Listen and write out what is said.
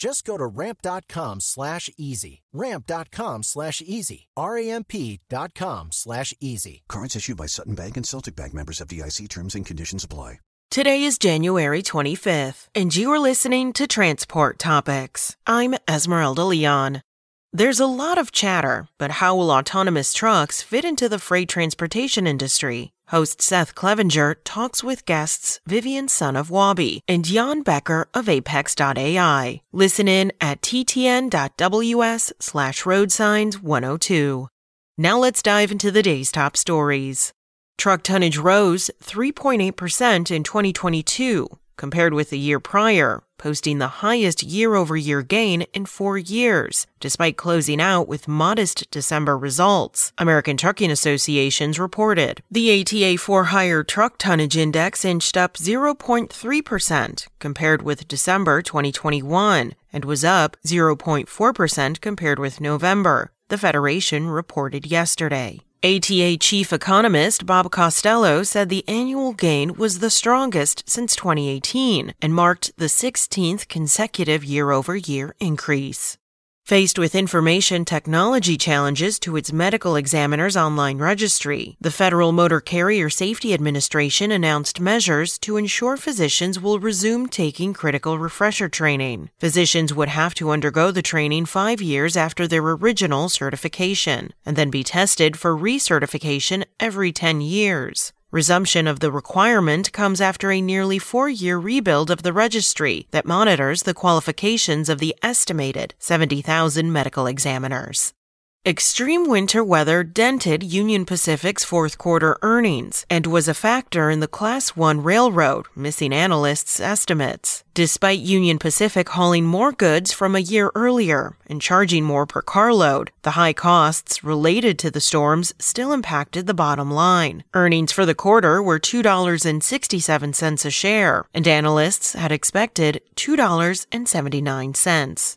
Just go to ramp.com slash easy. Ramp.com slash easy. R-A-M-P dot com slash easy. Cards issued by Sutton Bank and Celtic Bank members FDIC terms and conditions apply. Today is January 25th, and you are listening to Transport Topics. I'm Esmeralda Leon. There's a lot of chatter, but how will autonomous trucks fit into the freight transportation industry? Host Seth Clevenger talks with guests Vivian Son of Waabi and Jan Becker of Apex.ai. Listen in at ttn.ws slash road signs 102. Now let's dive into the day's top stories. Truck tonnage rose 3.8% in 2022 compared with the year prior, posting the highest year over year gain in four years, despite closing out with modest December results. American Trucking Associations reported. The ATA for hire truck tonnage index inched up 0.3% compared with December 2021 and was up 0.4% compared with November, the Federation reported yesterday. ATA chief economist Bob Costello said the annual gain was the strongest since 2018 and marked the 16th consecutive year over year increase. Faced with information technology challenges to its medical examiner's online registry, the Federal Motor Carrier Safety Administration announced measures to ensure physicians will resume taking critical refresher training. Physicians would have to undergo the training five years after their original certification and then be tested for recertification every 10 years. Resumption of the requirement comes after a nearly four year rebuild of the registry that monitors the qualifications of the estimated 70,000 medical examiners. Extreme winter weather dented Union Pacific's fourth quarter earnings and was a factor in the Class 1 railroad, missing analysts' estimates. Despite Union Pacific hauling more goods from a year earlier and charging more per carload, the high costs related to the storms still impacted the bottom line. Earnings for the quarter were $2.67 a share, and analysts had expected $2.79.